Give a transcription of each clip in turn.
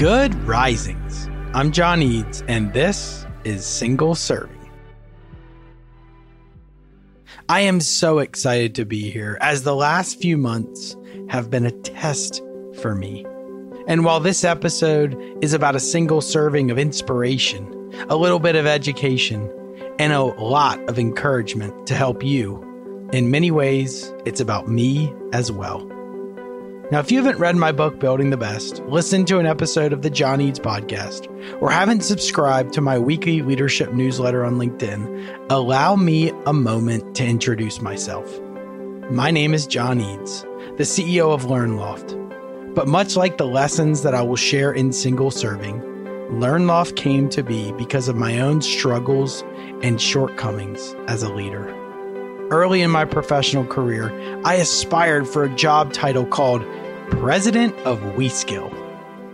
Good risings. I'm John Eades, and this is Single Serving. I am so excited to be here as the last few months have been a test for me. And while this episode is about a single serving of inspiration, a little bit of education, and a lot of encouragement to help you, in many ways, it's about me as well. Now, if you haven't read my book, Building the Best, listen to an episode of the John Eades podcast, or haven't subscribed to my weekly leadership newsletter on LinkedIn, allow me a moment to introduce myself. My name is John Eades, the CEO of LearnLoft. But much like the lessons that I will share in single serving, LearnLoft came to be because of my own struggles and shortcomings as a leader. Early in my professional career, I aspired for a job title called President of WeSkill.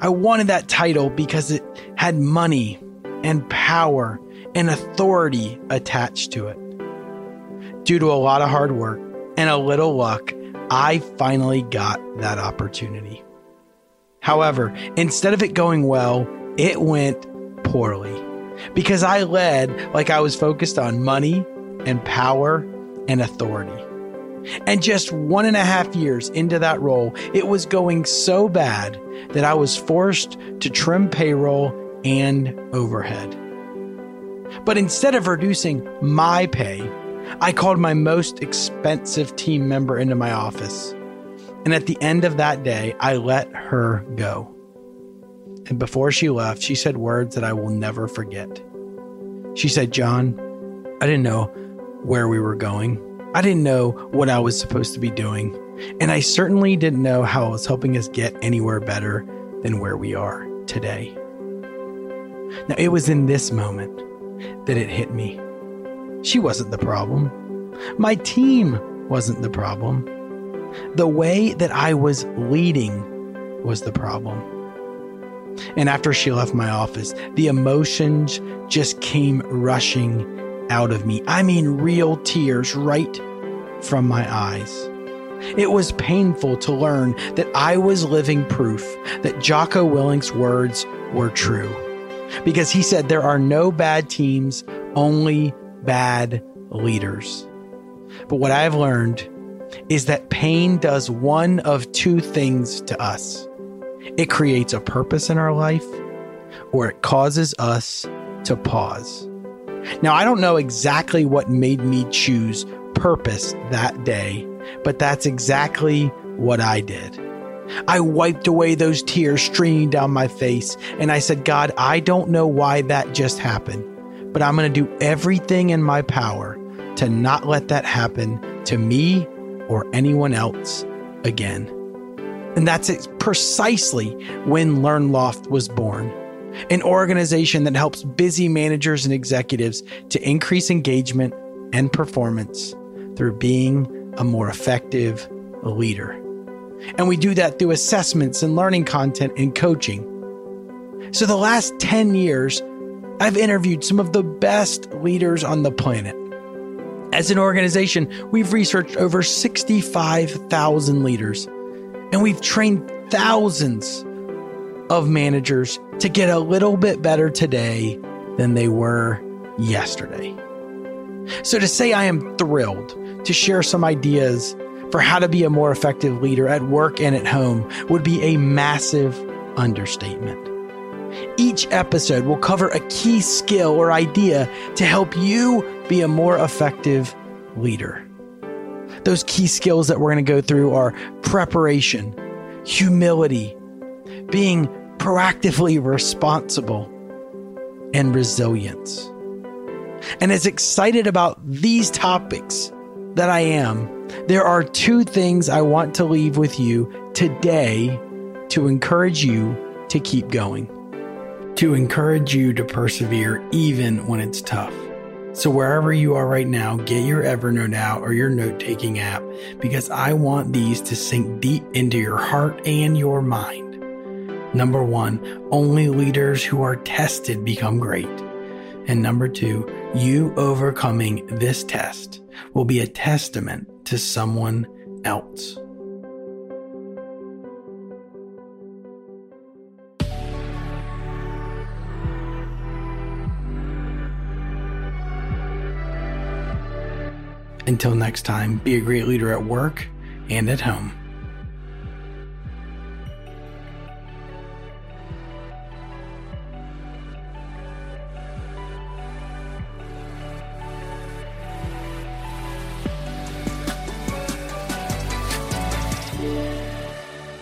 I wanted that title because it had money and power and authority attached to it. Due to a lot of hard work and a little luck, I finally got that opportunity. However, instead of it going well, it went poorly because I led like I was focused on money and power and authority. And just one and a half years into that role, it was going so bad that I was forced to trim payroll and overhead. But instead of reducing my pay, I called my most expensive team member into my office. And at the end of that day, I let her go. And before she left, she said words that I will never forget. She said, John, I didn't know where we were going. I didn't know what I was supposed to be doing, and I certainly didn't know how it was helping us get anywhere better than where we are today. Now, it was in this moment that it hit me. She wasn't the problem. My team wasn't the problem. The way that I was leading was the problem. And after she left my office, the emotions just came rushing out of me. I mean, real tears right from my eyes. It was painful to learn that I was living proof that Jocko Willink's words were true. Because he said there are no bad teams, only bad leaders. But what I've learned is that pain does one of two things to us it creates a purpose in our life, or it causes us to pause. Now, I don't know exactly what made me choose purpose that day, but that's exactly what I did. I wiped away those tears streaming down my face and I said, God, I don't know why that just happened, but I'm going to do everything in my power to not let that happen to me or anyone else again. And that's precisely when LearnLoft was born an organization that helps busy managers and executives to increase engagement and performance through being a more effective leader. And we do that through assessments and learning content and coaching. So, the last 10 years, I've interviewed some of the best leaders on the planet. As an organization, we've researched over 65,000 leaders, and we've trained thousands of managers to get a little bit better today than they were yesterday. So, to say I am thrilled to share some ideas for how to be a more effective leader at work and at home would be a massive understatement. Each episode will cover a key skill or idea to help you be a more effective leader. Those key skills that we're going to go through are preparation, humility, being proactively responsible, and resilience. And as excited about these topics that I am, there are two things I want to leave with you today to encourage you to keep going. to encourage you to persevere even when it's tough. So, wherever you are right now, get your Evernote out or your note taking app because I want these to sink deep into your heart and your mind. Number one, only leaders who are tested become great. And number two, you overcoming this test will be a testament to someone else. Until next time, be a great leader at work and at home.